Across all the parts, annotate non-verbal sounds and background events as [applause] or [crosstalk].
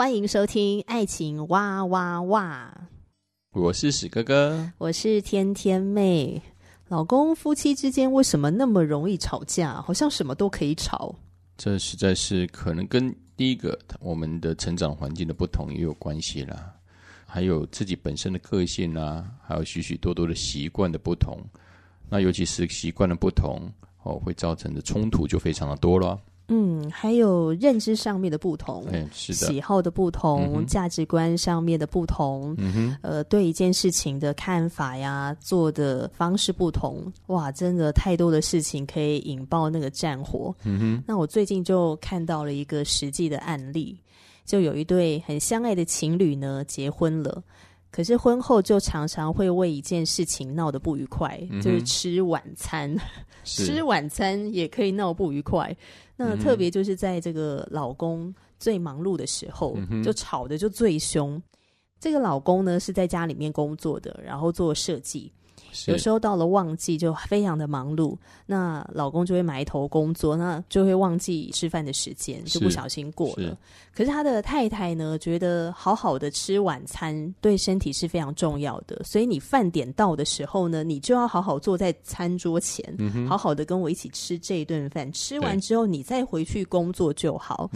欢迎收听《爱情哇哇哇》，我是史哥哥，我是天天妹。老公夫妻之间为什么那么容易吵架？好像什么都可以吵。这实在是可能跟第一个我们的成长环境的不同也有关系啦，还有自己本身的个性啊，还有许许多多的习惯的不同。那尤其是习惯的不同哦，会造成的冲突就非常的多了。嗯，还有认知上面的不同，哎，是的，喜好的不同，嗯、价值观上面的不同，嗯哼，呃，对一件事情的看法呀，做的方式不同，哇，真的太多的事情可以引爆那个战火。嗯哼，那我最近就看到了一个实际的案例，就有一对很相爱的情侣呢，结婚了。可是婚后就常常会为一件事情闹得不愉快，嗯、就是吃晚餐，[laughs] 吃晚餐也可以闹不愉快。那特别就是在这个老公最忙碌的时候，嗯、就吵得就最凶。这个老公呢是在家里面工作的，然后做设计。有时候到了旺季就非常的忙碌，那老公就会埋头工作，那就会忘记吃饭的时间，就不小心过了。可是他的太太呢，觉得好好的吃晚餐对身体是非常重要的，所以你饭点到的时候呢，你就要好好坐在餐桌前，嗯、好好的跟我一起吃这顿饭。吃完之后，你再回去工作就好。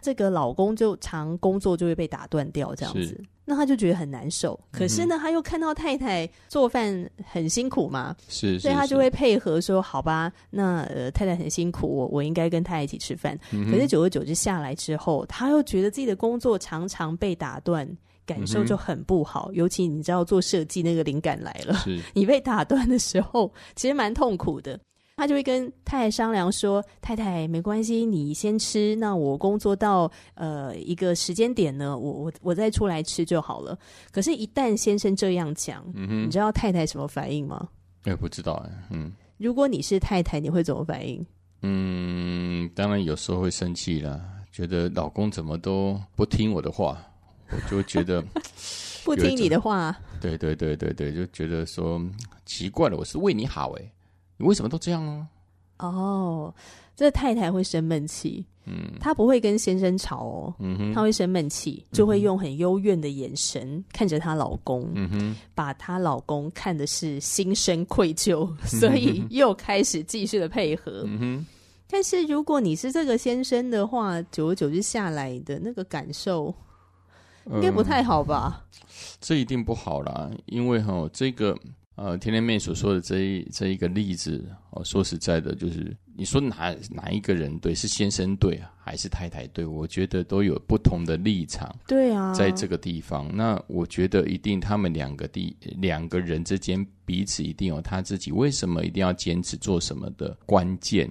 这个老公就常工作就会被打断掉，这样子。那他就觉得很难受，可是呢，嗯、他又看到太太做饭很辛苦嘛，是，是，所以他就会配合说：“好吧，那呃，太太很辛苦，我我应该跟太太一起吃饭。嗯”可是久而久之下来之后，他又觉得自己的工作常常被打断，感受就很不好。嗯、尤其你知道做设计那个灵感来了，[laughs] 你被打断的时候，其实蛮痛苦的。他就会跟太太商量说：“太太，没关系，你先吃。那我工作到呃一个时间点呢，我我我再出来吃就好了。”可是，一旦先生这样讲，嗯，你知道太太什么反应吗？哎，不知道哎，嗯。如果你是太太，你会怎么反应？嗯，当然有时候会生气啦，觉得老公怎么都不听我的话，我就觉得 [laughs] 不听你的话。对对对对对，就觉得说奇怪了，我是为你好哎。你为什么都这样啊？哦，这太太会生闷气，嗯，她不会跟先生吵哦，嗯哼，她会生闷气，就会用很幽怨的眼神看着她老公，嗯哼，把她老公看的是心生愧疚，所以又开始继续的配合，嗯哼。但是如果你是这个先生的话，久而久之下来的那个感受，应该不太好吧？嗯，这一定不好啦，因为哈，这个。呃，天天妹所说的这一这一个例子，哦，说实在的，就是你说哪哪一个人对，是先生对还是太太对？我觉得都有不同的立场。对啊，在这个地方，那我觉得一定他们两个地两个人之间彼此一定有他自己为什么一定要坚持做什么的关键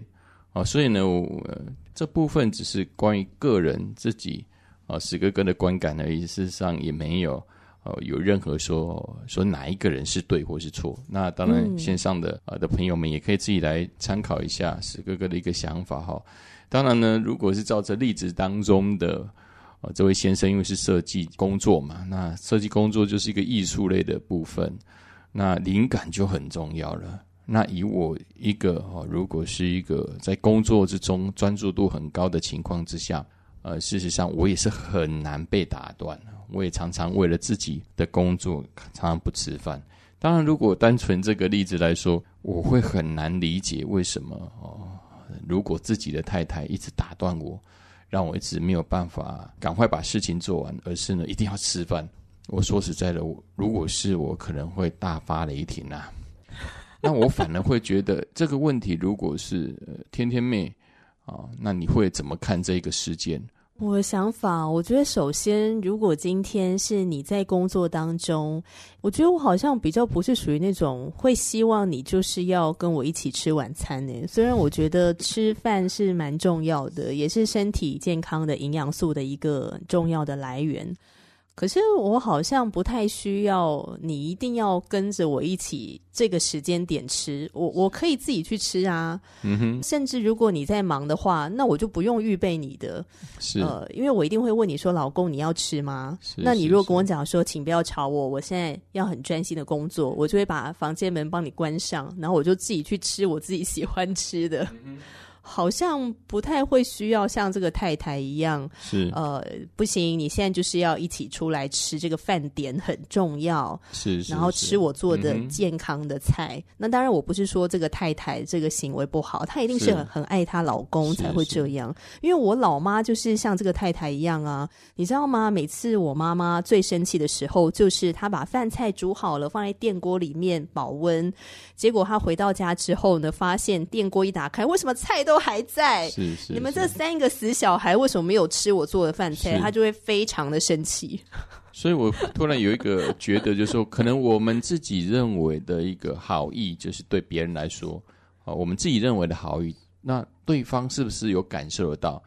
啊，所以呢，我这部分只是关于个人自己啊，史哥哥的观感而已，事实上也没有。呃，有任何说说哪一个人是对或是错？那当然，线上的呃的朋友们也可以自己来参考一下史哥哥的一个想法哈。当然呢，如果是照这例子当中的啊这位先生，因为是设计工作嘛，那设计工作就是一个艺术类的部分，那灵感就很重要了。那以我一个哦，如果是一个在工作之中专注度很高的情况之下，呃，事实上我也是很难被打断。我也常常为了自己的工作，常常不吃饭。当然，如果单纯这个例子来说，我会很难理解为什么哦。如果自己的太太一直打断我，让我一直没有办法赶快把事情做完，而是呢一定要吃饭。我说实在的，如果是我，可能会大发雷霆啊。[laughs] 那我反而会觉得这个问题，如果是呃天天妹啊，那你会怎么看这个事件？我的想法，我觉得首先，如果今天是你在工作当中，我觉得我好像比较不是属于那种会希望你就是要跟我一起吃晚餐呢。虽然我觉得吃饭是蛮重要的，也是身体健康的营养素的一个重要的来源。可是我好像不太需要你一定要跟着我一起这个时间点吃，我我可以自己去吃啊。嗯哼。甚至如果你在忙的话，那我就不用预备你的。是。呃，因为我一定会问你说：“老公，你要吃吗？”是。那你如果跟我讲说：“请不要吵我，我现在要很专心的工作。”我就会把房间门帮你关上，然后我就自己去吃我自己喜欢吃的。嗯好像不太会需要像这个太太一样，是呃，不行，你现在就是要一起出来吃这个饭点很重要，是，是，然后吃我做的健康的菜。嗯、那当然，我不是说这个太太这个行为不好，她一定是很很爱她老公才会这样。因为我老妈就是像这个太太一样啊，你知道吗？每次我妈妈最生气的时候，就是她把饭菜煮好了放在电锅里面保温，结果她回到家之后呢，发现电锅一打开，为什么菜都还在，是是，是，你们这三个死小孩为什么没有吃我做的饭菜？他就会非常的生气。所以我突然有一个觉得，就是说，可能我们自己认为的一个好意，就是对别人来说，啊，我们自己认为的好意，那对方是不是有感受得到？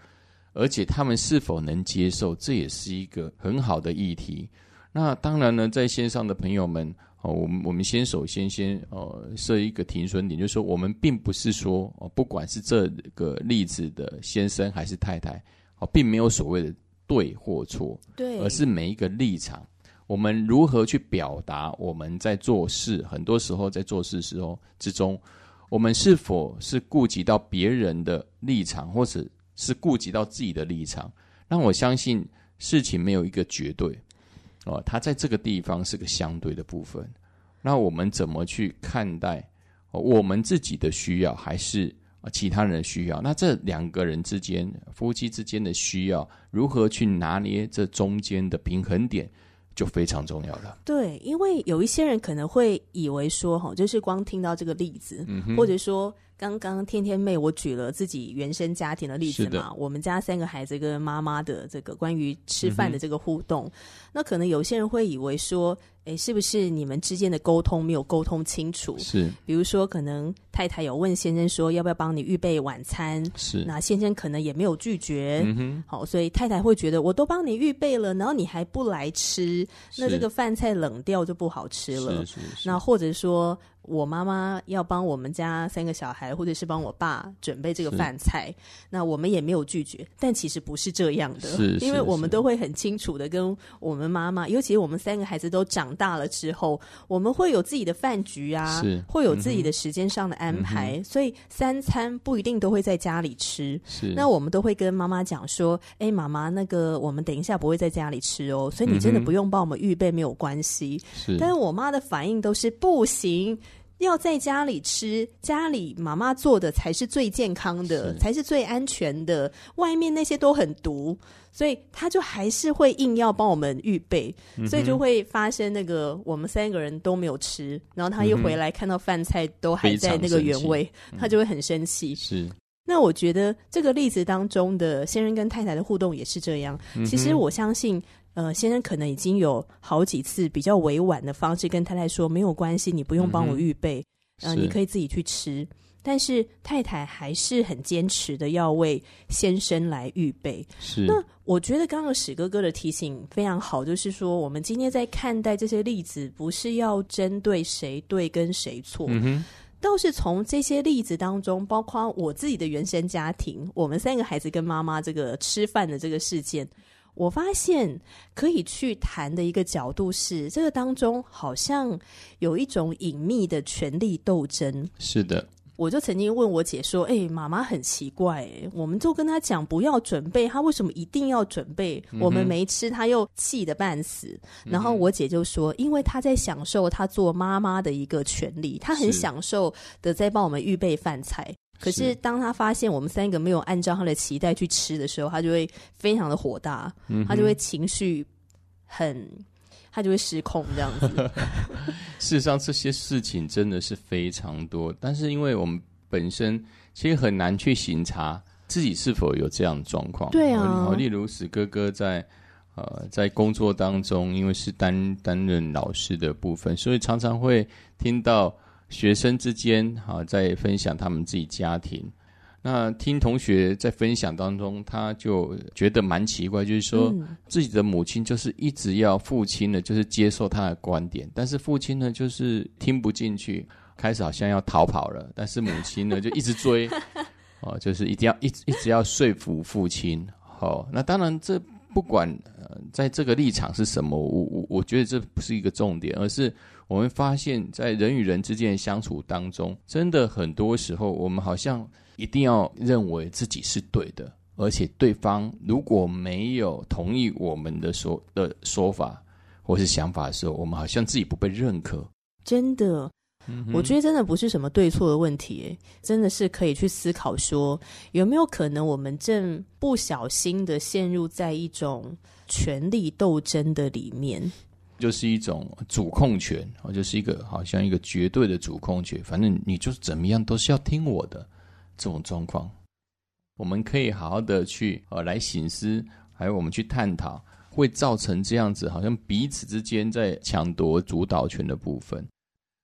而且他们是否能接受，这也是一个很好的议题。那当然呢，在线上的朋友们。哦，我们我们先首先先呃设一个停损点，就是说我们并不是说哦，不管是这个例子的先生还是太太，哦，并没有所谓的对或错，对，而是每一个立场，我们如何去表达我们在做事，很多时候在做事时候之中，我们是否是顾及到别人的立场，或者是顾及到自己的立场？那我相信事情没有一个绝对。哦，它在这个地方是个相对的部分。那我们怎么去看待我们自己的需要，还是其他人的需要？那这两个人之间，夫妻之间的需要，如何去拿捏这中间的平衡点，就非常重要了。对，因为有一些人可能会以为说，哈，就是光听到这个例子，嗯、或者说。刚刚天天妹，我举了自己原生家庭的例子嘛，我们家三个孩子跟妈妈的这个关于吃饭的这个互动，嗯，那可能有些人会以为说，哎，是不是你们之间的沟通没有沟通清楚？是，比如说可能太太有问先生说要不要帮你预备晚餐，是，那先生可能也没有拒绝，好，所以太太会觉得我都帮你预备了，然后你还不来吃，那这个饭菜冷掉就不好吃了，是是是，那或者说。我妈妈要帮我们家三个小孩，或者是帮我爸准备这个饭菜，那我们也没有拒绝。但其实不是这样的，是，因为我们都会很清楚的跟我们妈妈，尤其我们三个孩子都长大了之后，我们会有自己的饭局啊，是，会有自己的时间上的安排，嗯，所以三餐不一定都会在家里吃。是，那我们都会跟妈妈讲说：“哎，妈妈，那个我们等一下不会在家里吃哦，所以你真的不用帮我们预备，没有关系。”是，但是我妈的反应都是不行。要在家里吃，家里妈妈做的才是最健康的，才是最安全的。外面那些都很毒，所以他就还是会硬要帮我们预备，嗯，所以就会发生那个我们三个人都没有吃，然后他一回来看到饭菜都还在那个原位，他就会很生气。是，那我觉得这个例子当中的先生跟太太的互动也是这样。其实我相信。呃，先生可能已经有好几次比较委婉的方式跟太太说，没有关系，你不用帮我预备，嗯，呃，你可以自己去吃。但是太太还是很坚持的要为先生来预备。是。那我觉得刚刚史哥哥的提醒非常好，就是说我们今天在看待这些例子，不是要针对谁对跟谁错，嗯，倒是从这些例子当中，包括我自己的原生家庭，我们三个孩子跟妈妈这个吃饭的这个事件。我发现可以去谈的一个角度是，这个当中好像有一种隐秘的权力斗争。是的，我就曾经问我姐说：“哎、欸，妈妈很奇怪，哎，我们就跟她讲不要准备，她为什么一定要准备？我们没吃，她又气得半死。嗯”然后我姐就说：“因为她在享受她做妈妈的一个权利，她很享受的在帮我们预备饭菜。”可是，当他发现我们三个没有按照他的期待去吃的时候，他就会非常的火大，嗯、他就会情绪很，他就会失控这样子。[laughs] 事实上，这些事情真的是非常多，但是因为我们本身其实很难去审查自己是否有这样的状况？对啊，例如史哥哥在呃在工作当中，因为是担担任老师的部分，所以常常会听到学生之间哈、啊、在分享他们自己家庭。那听同学在分享当中，他就觉得蛮奇怪，就是说自己的母亲就是一直要父亲呢，就是接受他的观点，但是父亲呢就是听不进去，开始好像要逃跑了，但是母亲呢就一直追，[laughs] 哦，就是一定要一直一直要说服父亲。好，那当然这不管呃在这个立场是什么，我我我觉得这不是一个重点，而是我们发现，在人与人之间的相处当中，真的很多时候我们好像。一定要认为自己是对的，而且对方如果没有同意我们的说的说法或是想法的时候，我们好像自己不被认可。真的，嗯、我觉得真的不是什么对错的问题，真的是可以去思考说，有没有可能我们正不小心的陷入在一种权力斗争的里面，就是一种主控权，哦就是一个好像一个绝对的主控权，反正你就是怎么样都是要听我的。这种状况，我们可以好好的去呃来醒思，还有我们去探讨，会造成这样子，好像彼此之间在抢夺主导权的部分。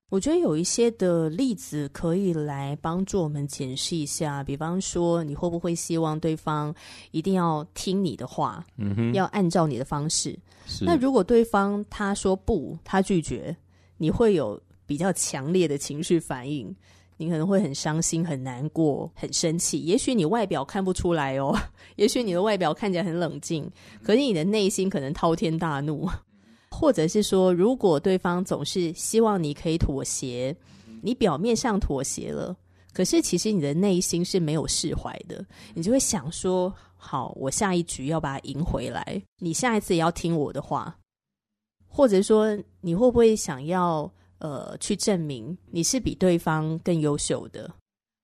我觉得有一些的例子可以来帮助我们检视一下，比方说，你会不会希望对方一定要听你的话，嗯哼，要按照你的方式？那如果对方他说不，他拒绝，你会有比较强烈的情绪反应。你可能会很伤心、很难过、很生气。也许你外表看不出来哦，[laughs] 也许你的外表看起来很冷静，可是你的内心可能滔天大怒。或者是说，如果对方总是希望你可以妥协，你表面上妥协了，可是其实你的内心是没有释怀的。你就会想说：好，我下一局要把它赢回来。你下一次也要听我的话，或者说，你会不会想要？呃，去证明你是比对方更优秀的。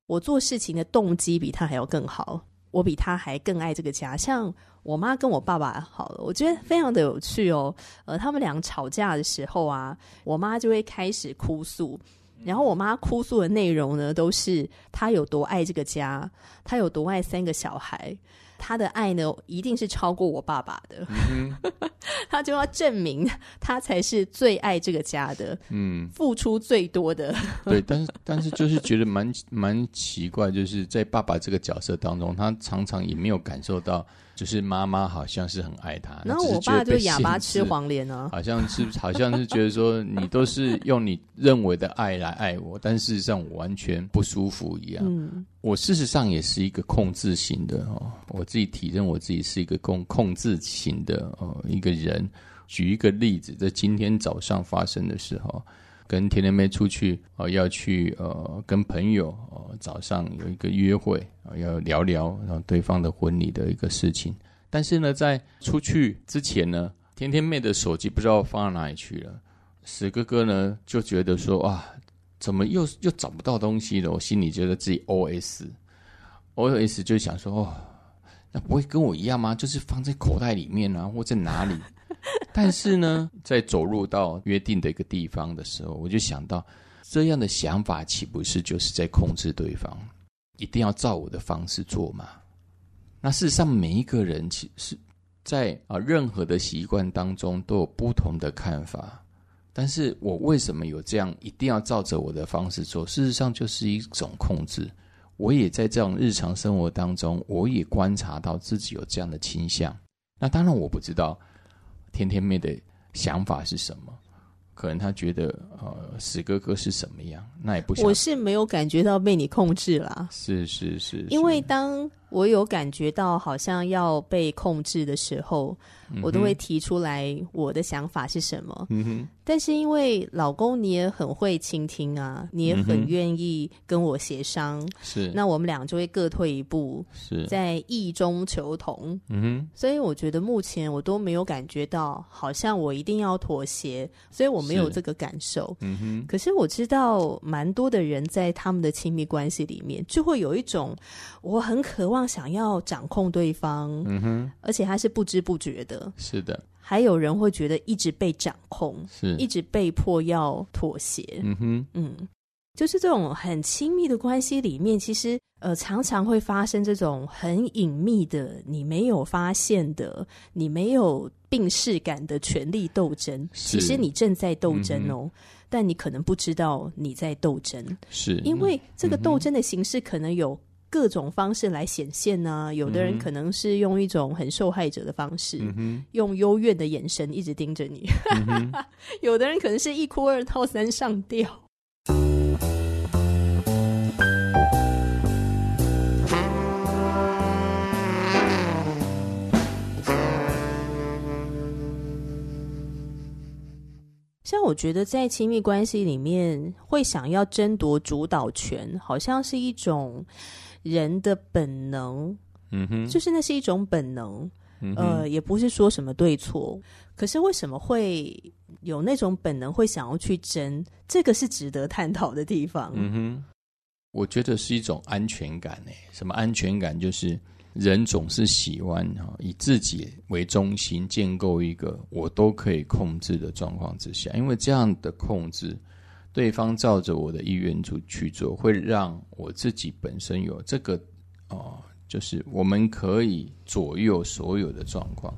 我做事情的动机比他还要更好，我比他还更爱这个家。像我妈跟我爸爸好了，我觉得非常的有趣哦。呃，他们俩吵架的时候啊，我妈就会开始哭诉，然后我妈哭诉的内容呢，都是她有多爱这个家，她有多爱三个小孩。他的爱呢，一定是超过我爸爸的。嗯、[laughs] 他就要证明他才是最爱这个家的，嗯，付出最多的。[laughs] 对，但是但是就是觉得蛮蛮奇怪，就是在爸爸这个角色当中，他常常也没有感受到。就是妈妈好像是很爱他，然后我爸就哑巴吃黄连呢，好像是 [laughs] 好像是觉得说你都是用你认为的爱来爱我，但事实上我完全不舒服一样。嗯，我事实上也是一个控制型的哦，我自己体认我自己是一个控控制型的哦一个人。举一个例子，在今天早上发生的时候。跟甜甜妹出去哦，要去呃跟朋友哦早上有一个约会啊，要聊聊然后对方的婚礼的一个事情。但是呢，在出去之前呢，甜甜妹的手机不知道放到哪里去了。史哥哥呢就觉得说啊，怎么又又找不到东西了？我心里觉得自己 OS，OS 就想说哦，那不会跟我一样吗？就是放在口袋里面啊，或在哪里？[laughs] 但是呢，[laughs] 在走入到约定的一个地方的时候，我就想到，这样的想法岂不是就是在控制对方？一定要照我的方式做吗？那事实上，每一个人其实，在啊任何的习惯当中都有不同的看法。但是我为什么有这样一定要照着我的方式做？事实上，就是一种控制。我也在这种日常生活当中，我也观察到自己有这样的倾向。那当然，我不知道。甜甜妹的想法是什么？可能她觉得，呃，史哥哥是什么样？那也不行。我是没有感觉到被你控制啦。是是是，是，因为当我有感觉到好像要被控制的时候。我都会提出来我的想法是什么，嗯哼。但是因为老公你也很会倾听啊，你也很愿意跟我协商，是。那我们俩就会各退一步，是在异中求同，嗯哼。所以我觉得目前我都没有感觉到好像我一定要妥协，所以我没有这个感受，嗯哼。可是我知道蛮多的人在他们的亲密关系里面就会有一种我很渴望想要掌控对方，嗯哼，而且他是不知不觉的。是的，还有人会觉得一直被掌控，是。一直被迫要妥协。嗯哼，嗯，就是这种很亲密的关系里面，其实呃常常会发生这种很隐秘的、你没有发现的、你没有病视感的权力斗争。其实你正在斗争哦，嗯、但你可能不知道你在斗争，是。因为这个斗争的形式可能有各种方式来显现呢、有的人可能是用一种很受害者的方式，嗯、用幽怨的眼神一直盯着你；嗯、哼。[laughs] 有的人可能是一哭二闹三上吊。像我觉得在亲密关系里面，会想要争夺主导权，好像是一种人的本能。嗯哼，就是那是一种本能。嗯，呃，也不是说什么对错。可是为什么会有那种本能，会想要去争？这个是值得探讨的地方。嗯哼，我觉得是一种安全感。诶，什么安全感？就是。人总是喜欢哈以自己为中心建构一个我都可以控制的状况之下，因为这样的控制，对方照着我的意愿去去做，会让我自己本身有这个哦，就是我们可以左右所有的状况。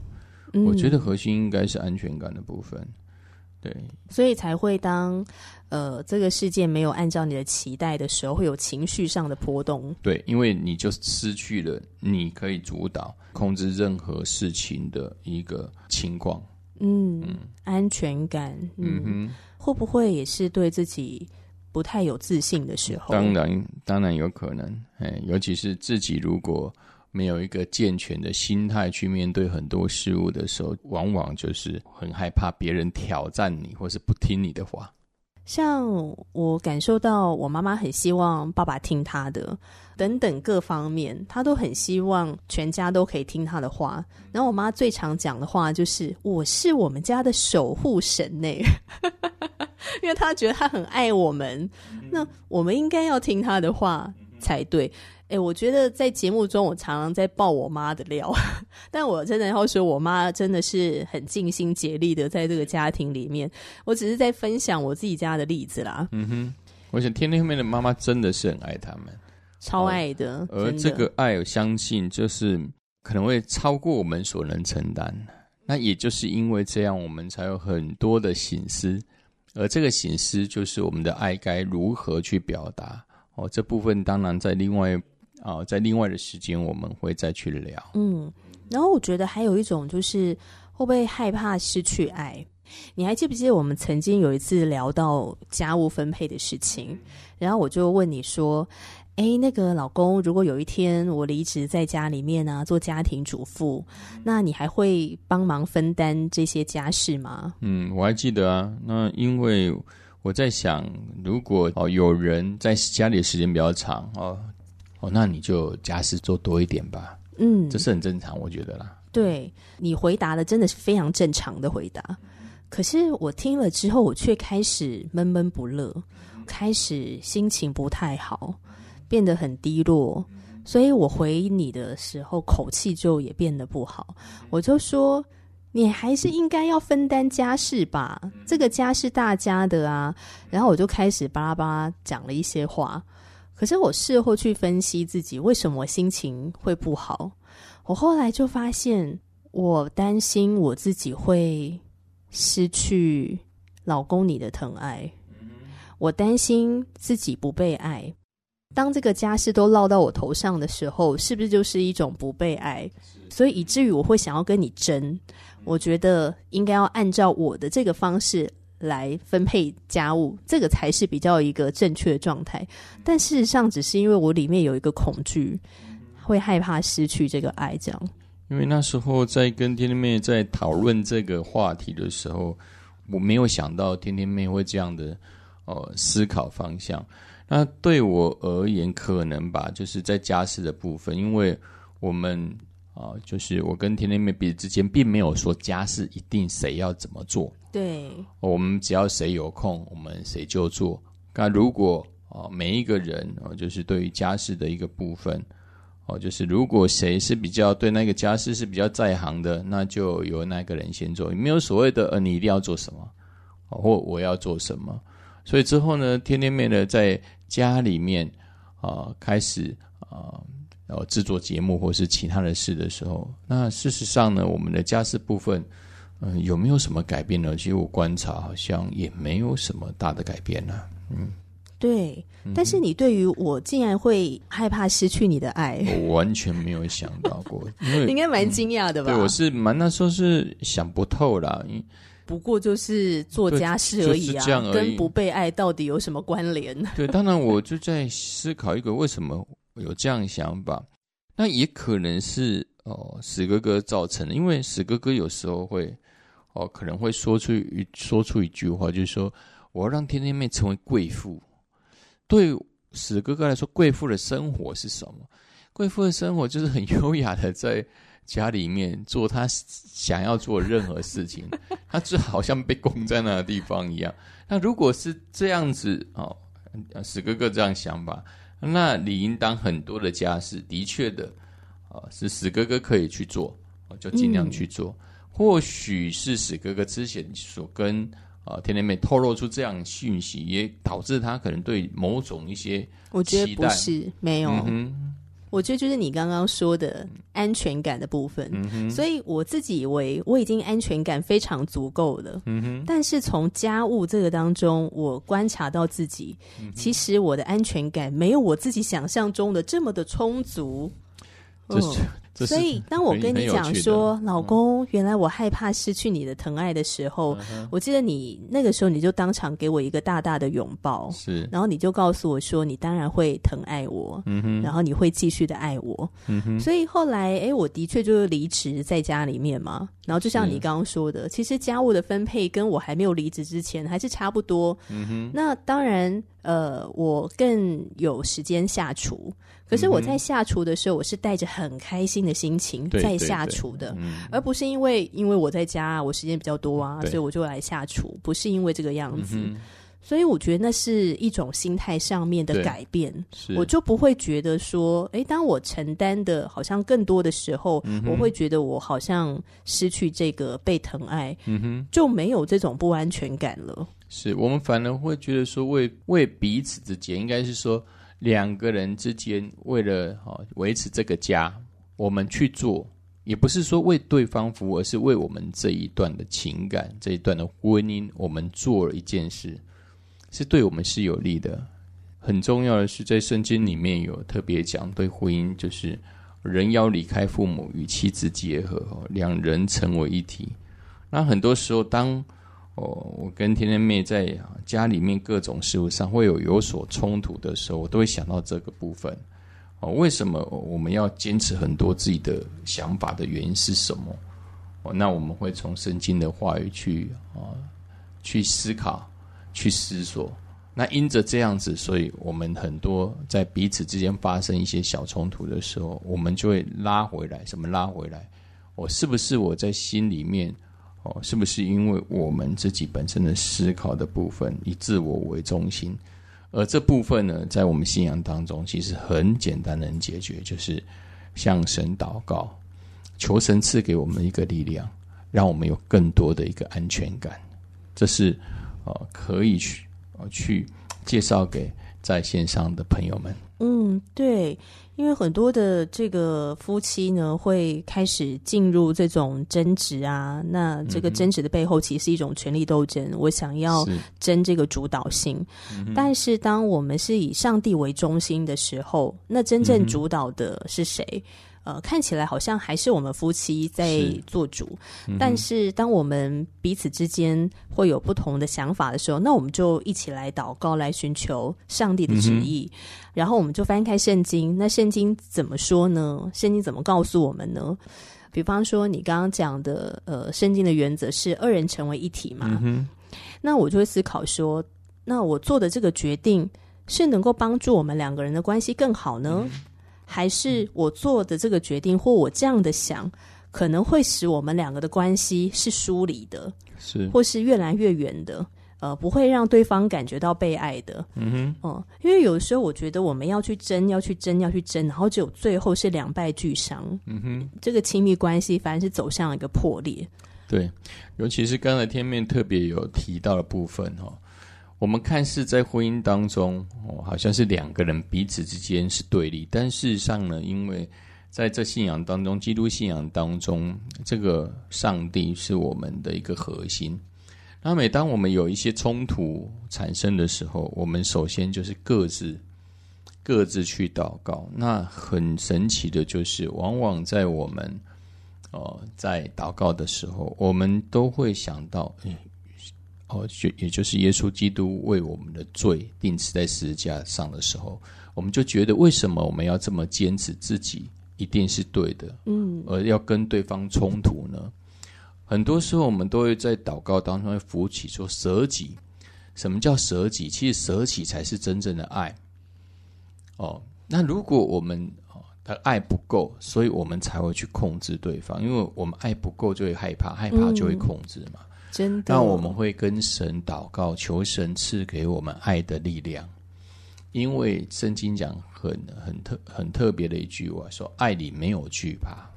嗯，我觉得核心应该是安全感的部分。对，所以才会当呃这个事件没有按照你的期待的时候，会有情绪上的波动。对，因为你就失去了你可以主导、控制任何事情的一个情况。嗯，嗯安全感。嗯，嗯哼，会不会也是对自己不太有自信的时候？当然，当然有可能。哎，尤其是自己如果。没有一个健全的心态去面对很多事物的时候，往往就是很害怕别人挑战你，或是不听你的话。像我感受到，我妈妈很希望爸爸听她的，等等各方面，她都很希望全家都可以听她的话。然后我妈最常讲的话就是：“我是我们家的守护神呢。[laughs] ”因为她觉得她很爱我们，那我们应该要听她的话才对。哎、欸，我觉得在节目中，我常常在爆我妈的料，[laughs] 但我真的要说，我妈真的是很尽心竭力的在这个家庭里面。我只是在分享我自己家的例子啦。嗯哼，我想天天后面的妈妈真的是很爱他们，超爱的。而这个爱，我相信就是可能会超过我们所能承担。那也就是因为这样，我们才有很多的醒思，而这个醒思就是我们的爱该如何去表达。哦，这部分当然在另外。啊，在另外的时间我们会再去聊。嗯，然后我觉得还有一种就是会不会害怕失去爱？你还记不记得我们曾经有一次聊到家务分配的事情？然后我就问你说：“哎，那个老公，如果有一天我离职在家里面呢、啊，做家庭主妇，那你还会帮忙分担这些家事吗？”嗯，我还记得啊。那因为我在想，如果哦有人在家里的时间比较长哦。哦，那你就家事做多一点吧。嗯，这是很正常，我觉得啦。对，你回答的真的是非常正常的回答。可是我听了之后，我却开始闷闷不乐，开始心情不太好，变得很低落。所以我回你的时候，口气就也变得不好。我就说，你还是应该要分担家事吧，这个家是大家的啊。然后我就开始巴拉巴拉讲了一些话。可是我事后去分析自己为什么我心情会不好，我后来就发现，我担心我自己会失去老公你的疼爱，我担心自己不被爱。当这个家事都落到我头上的时候，是不是就是一种不被爱？所以以至于我会想要跟你争。我觉得应该要按照我的这个方式。来分配家务，这个才是比较一个正确的状态。但事实上，只是因为我里面有一个恐惧，会害怕失去这个爱，这样。因为那时候在跟天天妹在讨论这个话题的时候，我没有想到天天妹会这样的呃思考方向。那对我而言，可能吧，就是在家事的部分，因为我们。啊，就是我跟天天妹比之间，并没有说家事一定谁要怎么做。对，我们只要谁有空，我们谁就做。那如果啊，每一个人啊，就是对于家事的一个部分，哦，就是如果谁是比较对那个家事是比较在行的，那就由那个人先做。没有所谓的呃，你一定要做什么，或我要做什么。所以之后呢，天天妹呢在家里面啊、呃、开始啊呃制作节目或是其他的事的时候，那事实上呢，我们的家事部分嗯、呃、有没有什么改变呢？其实我观察好像也没有什么大的改变呢、啊。嗯，对。但是你对于我竟然会害怕失去你的爱，我完全没有想到过，[laughs] 因为应该蛮惊讶的吧？对，我是蛮那时候是想不透啦。不过就是做家事而已啊，而已跟不被爱到底有什么关联？[laughs] 对，当然我就在思考一个为什么有这样想法。那也可能是哦，史哥哥造成的，因为史哥哥有时候会哦，可能会说出一说出一句话，就是说我要让天天妹成为贵妇。对史哥哥来说，贵妇的生活是什么？贵妇的生活就是很优雅的在家里面做他想要做任何事情，他就好像被供在那个地方一样。那如果是这样子哦，史哥哥这样想法，那理应当很多的家事的确的啊，是史哥哥可以去做，就尽量去做。嗯、或许是史哥哥之前所跟。啊，天天妹透露出这样讯息，也导致他可能对某种一些，我觉得不是没有，嗯、我觉得就是你刚刚说的安全感的部分。嗯、所以我自己以为我已经安全感非常足够了。嗯、但是从家务这个当中，我观察到自己，嗯、其实我的安全感没有我自己想象中的这么的充足。这是。嗯所以，当我跟你讲说，老公，原来我害怕失去你的疼爱的时候，嗯、我记得你那个时候你就当场给我一个大大的拥抱，是，然后你就告诉我说，你当然会疼爱我，嗯哼，然后你会继续的爱我，嗯哼。所以后来，哎，我的确就是离职在家里面嘛，然后就像你刚刚说的，其实家务的分配跟我还没有离职之前还是差不多，嗯哼。那当然。呃，我更有时间下厨，可是我在下厨的时候，我是带着很开心的心情在下厨的，嗯、而不是因为因为我在家，我时间比较多啊，所以我就来下厨，不是因为这个样子。嗯、所以我觉得那是一种心态上面的改变，我就不会觉得说，哎，当我承担的好像更多的时候，嗯、我会觉得我好像失去这个被疼爱，嗯哼，就没有这种不安全感了。是我们反而会觉得说为，为为彼此之间，应该是说两个人之间，为了哈维持这个家，我们去做，也不是说为对方服务，而是为我们这一段的情感，这一段的婚姻，我们做了一件事，是对我们是有利的。很重要的是，在圣经里面有特别讲，对婚姻就是人要离开父母，与妻子结合，两人成为一体。那很多时候当哦，我跟天天妹在家里面各种事务上会有有所冲突的时候，我都会想到这个部分。哦，为什么我们要坚持很多自己的想法的原因是什么？哦，那我们会从圣经的话语去啊去思考、去思索。那因着这样子，所以我们很多在彼此之间发生一些小冲突的时候，我们就会拉回来。什么拉回来？我是不是我在心里面？哦，是不是因为我们自己本身的思考的部分以自我为中心，而这部分呢，在我们信仰当中其实很简单能解决，就是向神祷告，求神赐给我们一个力量，让我们有更多的一个安全感。这是呃可以去呃去介绍给在线上的朋友们。嗯，对。因为很多的这个夫妻呢，会开始进入这种争执啊。那这个争执的背后，其实是一种权力斗争。嗯、我想要争这个主导性，是但是当我们是以上帝为中心的时候，那真正主导的是谁？嗯呃，看起来好像还是我们夫妻在做主，但是当我们彼此之间会有不同的想法的时候，那我们就一起来祷告，来寻求上帝的旨意，嗯、然后我们就翻开圣经。那圣经怎么说呢？圣经怎么告诉我们呢？比方说，你刚刚讲的，呃，圣经的原则是二人成为一体嘛。嗯、那我就会思考说，那我做的这个决定是能够帮助我们两个人的关系更好呢？嗯还是我做的这个决定，或我这样的想，可能会使我们两个的关系是疏离的，是，或是越来越远的，呃，不会让对方感觉到被爱的。嗯哼，哦、呃，因为有的时候我觉得我们要去争，要去争，要去争，然后只有最后是两败俱伤。嗯哼，这个亲密关系反而是走向一个破裂。对，尤其是刚才天面特别有提到的部分哈，我们看似在婚姻当中，哦，好像是两个人彼此之间是对立，但事实上呢，因为在这信仰当中，基督信仰当中，这个上帝是我们的一个核心。那每当我们有一些冲突产生的时候，我们首先就是各自各自去祷告。那很神奇的就是，往往在我们哦在祷告的时候，我们都会想到，哦，就也就是耶稣基督为我们的罪定死在十字架上的时候，我们就觉得为什么我们要这么坚持自己一定是对的，嗯，而要跟对方冲突呢？很多时候我们都会在祷告当中会浮起说舍己。什么叫舍己？其实舍己才是真正的爱。哦，那如果我们的爱不够，所以我们才会去控制对方，因为我们爱不够就会害怕，害怕就会控制嘛。嗯那我们会跟神祷告，求神赐给我们爱的力量。因为圣经讲很很特很特别的一句话，说爱里没有惧怕，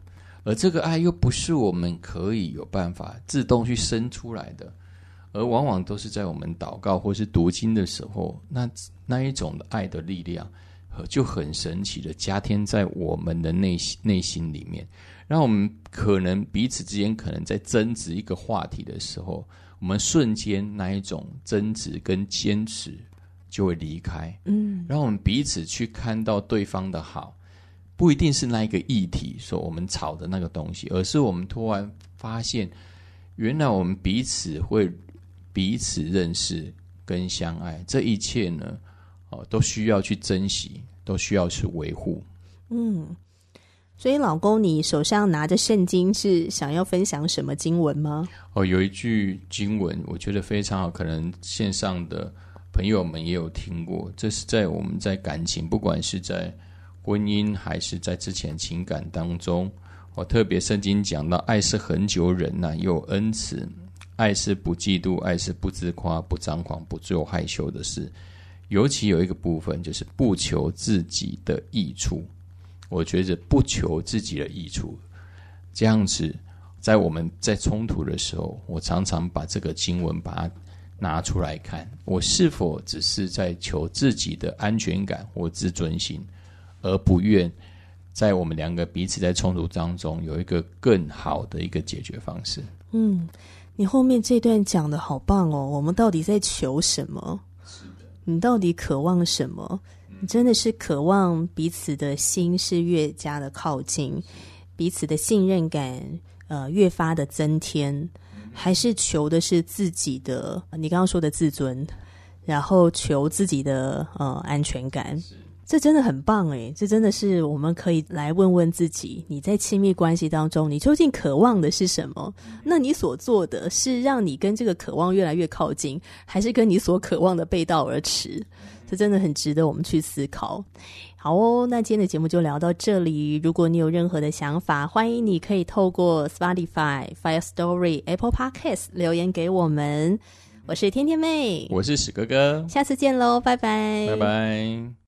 而这个爱又不是我们可以有办法自动去生出来的，而往往都是在我们祷告或是读经的时候，那那一种的爱的力量，就很神奇的加添在我们的内心内心里面。让我们可能彼此之间可能在争执一个话题的时候，我们瞬间那一种争执跟坚持就会离开。嗯，让我们彼此去看到对方的好，不一定是那一个议题说我们吵的那个东西，而是我们突然发现，原来我们彼此会彼此认识跟相爱，这一切呢，哦，都需要去珍惜，都需要去维护。嗯。所以，老公，你手上拿着圣经是想要分享什么经文吗？哦，有一句经文，我觉得非常好，可能线上的朋友们也有听过。这是在我们在感情，不管是在婚姻还是在之前情感当中，我特别圣经讲到，爱是恒久忍耐，又有恩慈；爱是不嫉妒，爱是不自夸，不张狂，不做害羞的事。尤其有一个部分，就是不求自己的益处。我觉得不求自己的益处，这样子，在我们在冲突的时候，我常常把这个经文把它拿出来看，我是否只是在求自己的安全感或自尊心，而不愿在我们两个彼此在冲突当中有一个更好的一个解决方式。嗯，你后面这段讲得好棒哦，我们到底在求什么？是的，你到底渴望什么？真的是渴望彼此的心是越加的靠近，彼此的信任感呃越发的增添，还是求的是自己的你刚刚说的自尊，然后求自己的呃安全感，这真的很棒诶，这真的是我们可以来问问自己，你在亲密关系当中，你究竟渴望的是什么？那你所做的是让你跟这个渴望越来越靠近，还是跟你所渴望的背道而驰？这真的很值得我们去思考。好哦，那今天的节目就聊到这里。如果你有任何的想法，欢迎你可以透过 Spotify、Fire Story、Apple Podcast 留言给我们。我是天天妹，我是史哥哥，下次见喽，拜拜，拜拜。